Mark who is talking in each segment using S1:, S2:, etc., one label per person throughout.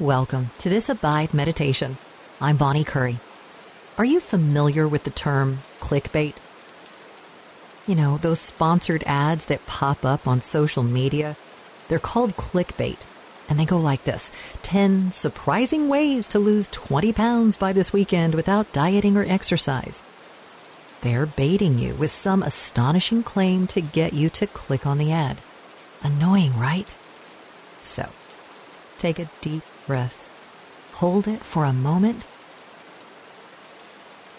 S1: Welcome to this Abide Meditation. I'm Bonnie Curry. Are you familiar with the term clickbait? You know, those sponsored ads that pop up on social media? They're called clickbait, and they go like this 10 surprising ways to lose 20 pounds by this weekend without dieting or exercise. They're baiting you with some astonishing claim to get you to click on the ad. Annoying, right? So, take a deep breath. Hold it for a moment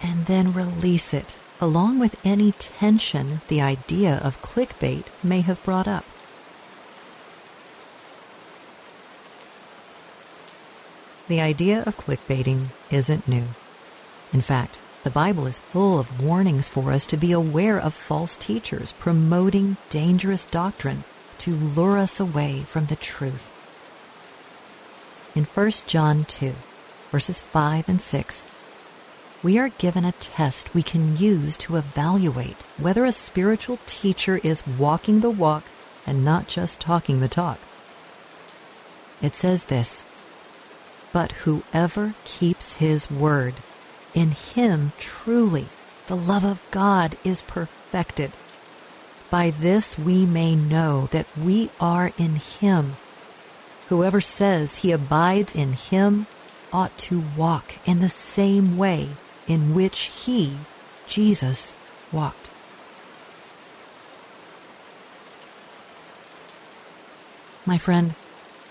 S1: and then release it, along with any tension the idea of clickbait may have brought up. The idea of clickbaiting isn't new. In fact, the Bible is full of warnings for us to be aware of false teachers promoting dangerous doctrine to lure us away from the truth in 1 John 2, verses 5 and 6, we are given a test we can use to evaluate whether a spiritual teacher is walking the walk and not just talking the talk. It says this But whoever keeps his word, in him truly the love of God is perfected. By this we may know that we are in him. Whoever says he abides in him ought to walk in the same way in which he, Jesus, walked. My friend,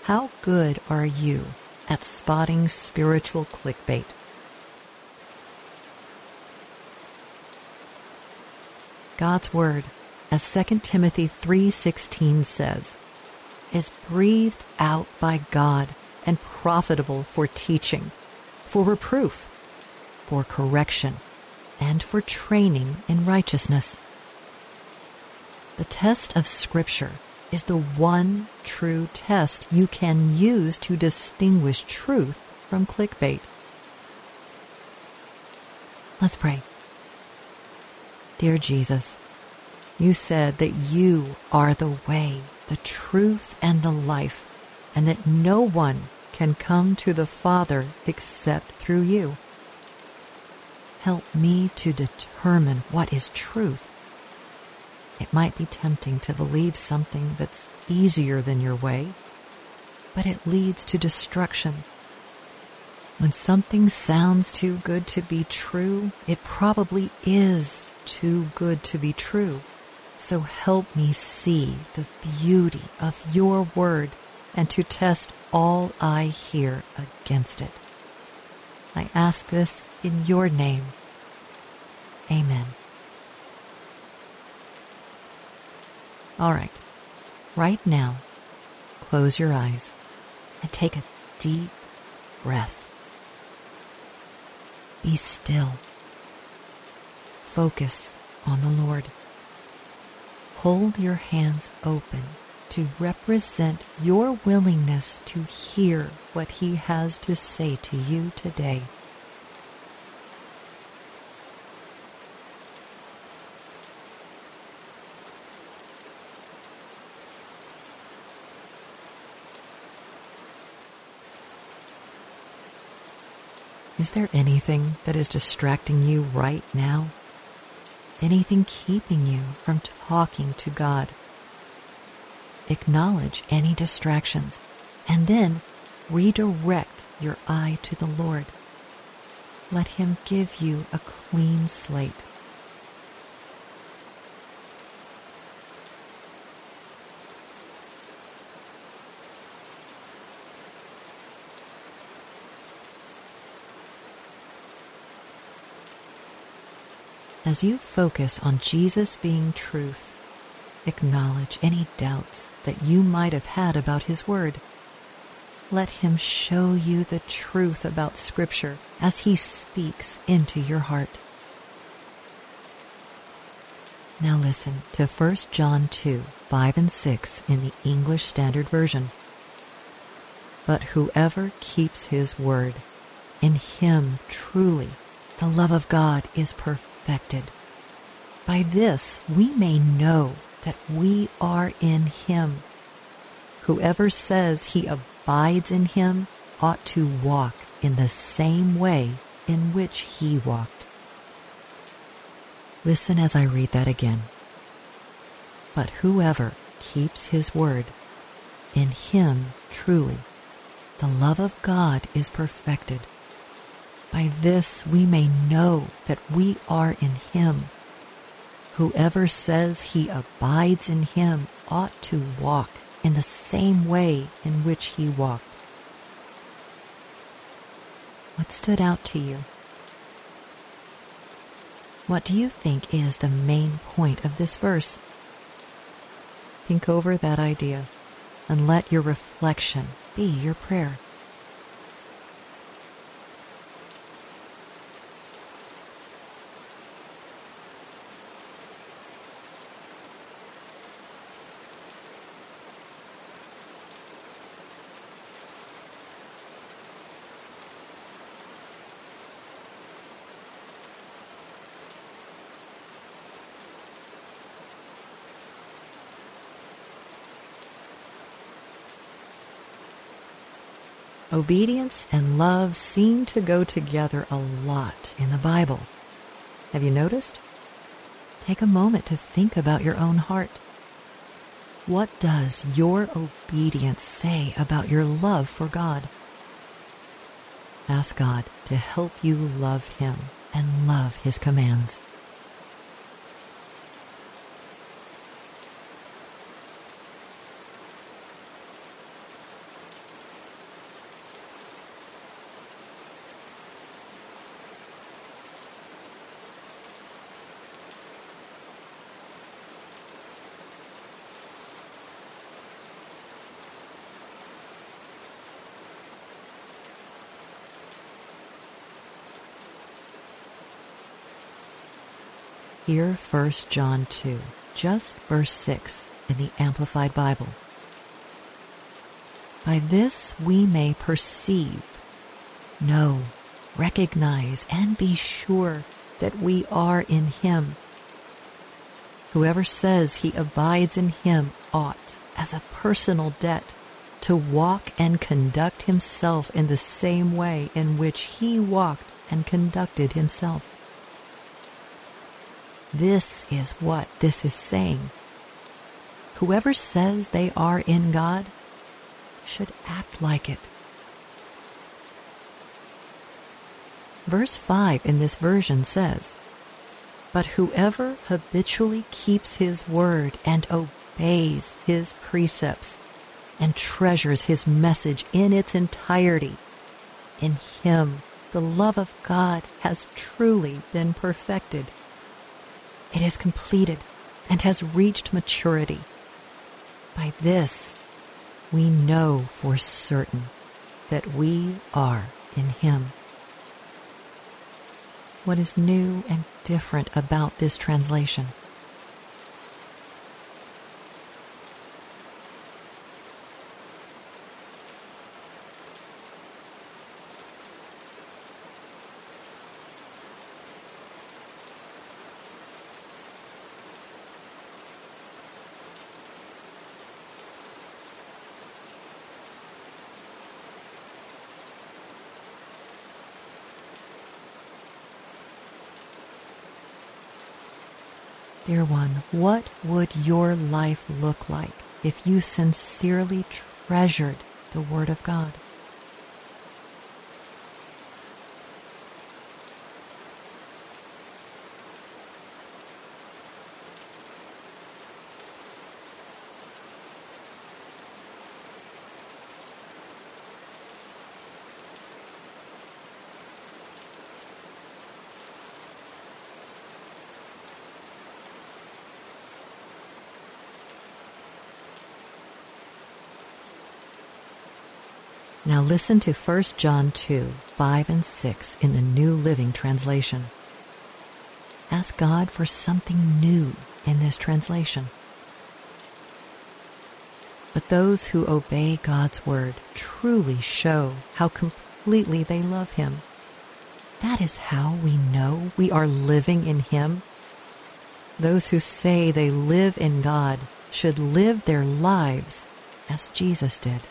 S1: how good are you at spotting spiritual clickbait? God's word, as 2 Timothy 3:16 says, is breathed out by God and profitable for teaching, for reproof, for correction, and for training in righteousness. The test of Scripture is the one true test you can use to distinguish truth from clickbait. Let's pray. Dear Jesus, you said that you are the way, the truth, and the life, and that no one can come to the Father except through you. Help me to determine what is truth. It might be tempting to believe something that's easier than your way, but it leads to destruction. When something sounds too good to be true, it probably is too good to be true. So help me see the beauty of your word and to test all I hear against it. I ask this in your name. Amen. All right, right now, close your eyes and take a deep breath. Be still. Focus on the Lord hold your hands open to represent your willingness to hear what He has to say to you today. Is there anything that is distracting you right now? Anything keeping you from talking to God. Acknowledge any distractions and then redirect your eye to the Lord. Let Him give you a clean slate. As you focus on Jesus being truth, acknowledge any doubts that you might have had about His Word. Let Him show you the truth about Scripture as He speaks into your heart. Now listen to 1 John 2 5 and 6 in the English Standard Version. But whoever keeps His Word, in Him truly the love of God is perfect By this we may know that we are in him. Whoever says he abides in him ought to walk in the same way in which he walked. Listen as I read that again. But whoever keeps his word, in him truly the love of God is perfected. By this we may know that we are in him. Whoever says he abides in him ought to walk in the same way in which he walked. What stood out to you? What do you think is the main point of this verse? Think over that idea and let your reflection be your prayer. Obedience and love seem to go together a lot in the Bible. Have you noticed? Take a moment to think about your own heart. What does your obedience say about your love for God? Ask God to help you love Him and love His commands. Hear 1 John 2, just verse 6 in the Amplified Bible. By this we may perceive, know, recognize, and be sure that we are in Him. Whoever says he abides in Him ought, as a personal debt, to walk and conduct himself in the same way in which He walked and conducted Himself. This is what this is saying. Whoever says they are in God should act like it. Verse 5 in this version says, But whoever habitually keeps his word and obeys his precepts and treasures his message in its entirety, in him the love of God has truly been perfected. It is completed and has reached maturity. By this, we know for certain that we are in Him. What is new and different about this translation? Dear one, what would your life look like if you sincerely treasured the Word of God? Now listen to 1 John 2 5 and 6 in the New Living Translation. Ask God for something new in this translation. But those who obey God's word truly show how completely they love Him. That is how we know we are living in Him. Those who say they live in God should live their lives as Jesus did.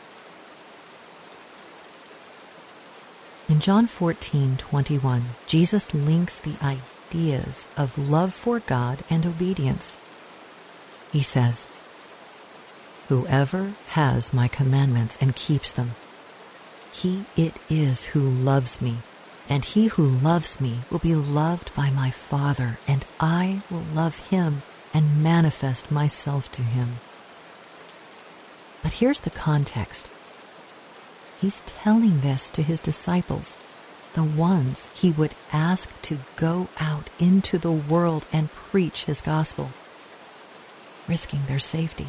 S1: In John 14, 21, Jesus links the ideas of love for God and obedience. He says, Whoever has my commandments and keeps them, he it is who loves me, and he who loves me will be loved by my Father, and I will love him and manifest myself to him. But here's the context. He's telling this to his disciples, the ones he would ask to go out into the world and preach his gospel, risking their safety,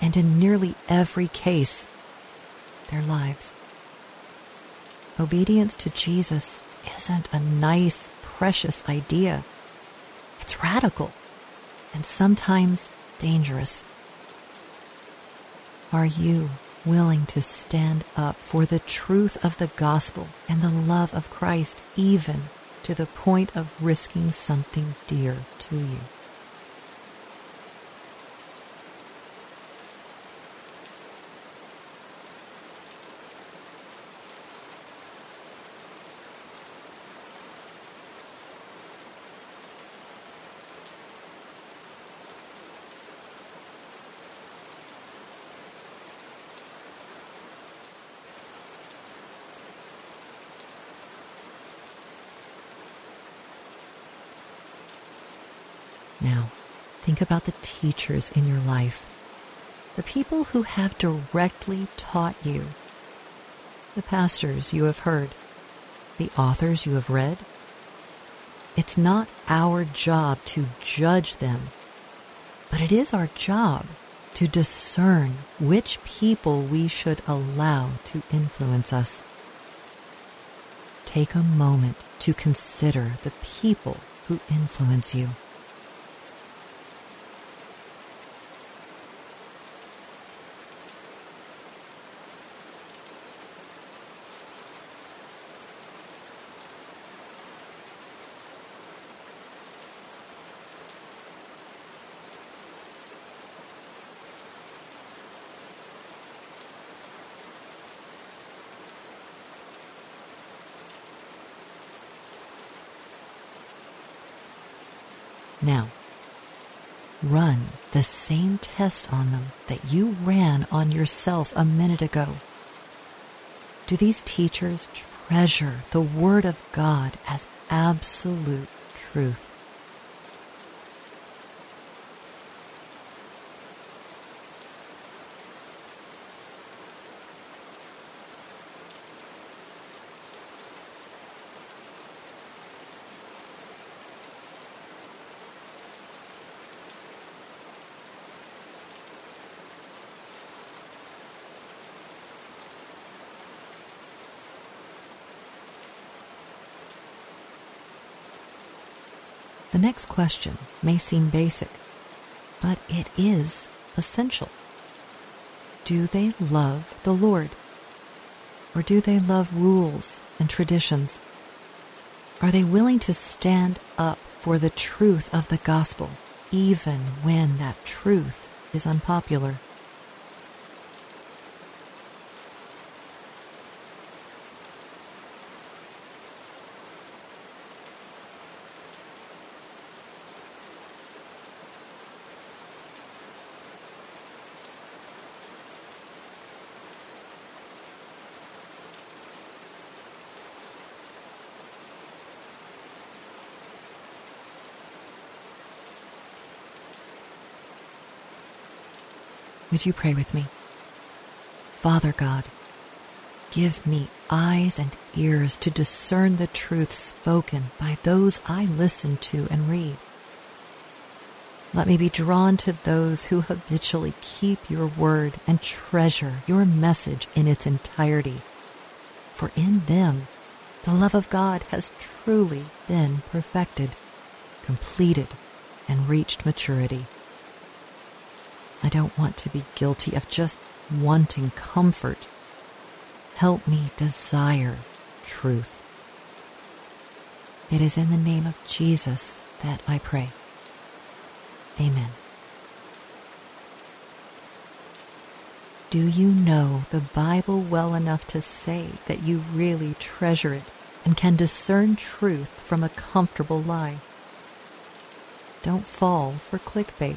S1: and in nearly every case, their lives. Obedience to Jesus isn't a nice, precious idea. It's radical and sometimes dangerous. Are you willing to stand up for the truth of the gospel and the love of Christ, even to the point of risking something dear to you? Now, think about the teachers in your life, the people who have directly taught you, the pastors you have heard, the authors you have read. It's not our job to judge them, but it is our job to discern which people we should allow to influence us. Take a moment to consider the people who influence you. Now, run the same test on them that you ran on yourself a minute ago. Do these teachers treasure the Word of God as absolute truth? The next question may seem basic, but it is essential. Do they love the Lord? Or do they love rules and traditions? Are they willing to stand up for the truth of the gospel, even when that truth is unpopular? Would you pray with me? Father God, give me eyes and ears to discern the truth spoken by those I listen to and read. Let me be drawn to those who habitually keep your word and treasure your message in its entirety. For in them, the love of God has truly been perfected, completed, and reached maturity. I don't want to be guilty of just wanting comfort. Help me desire truth. It is in the name of Jesus that I pray. Amen. Do you know the Bible well enough to say that you really treasure it and can discern truth from a comfortable lie? Don't fall for clickbait.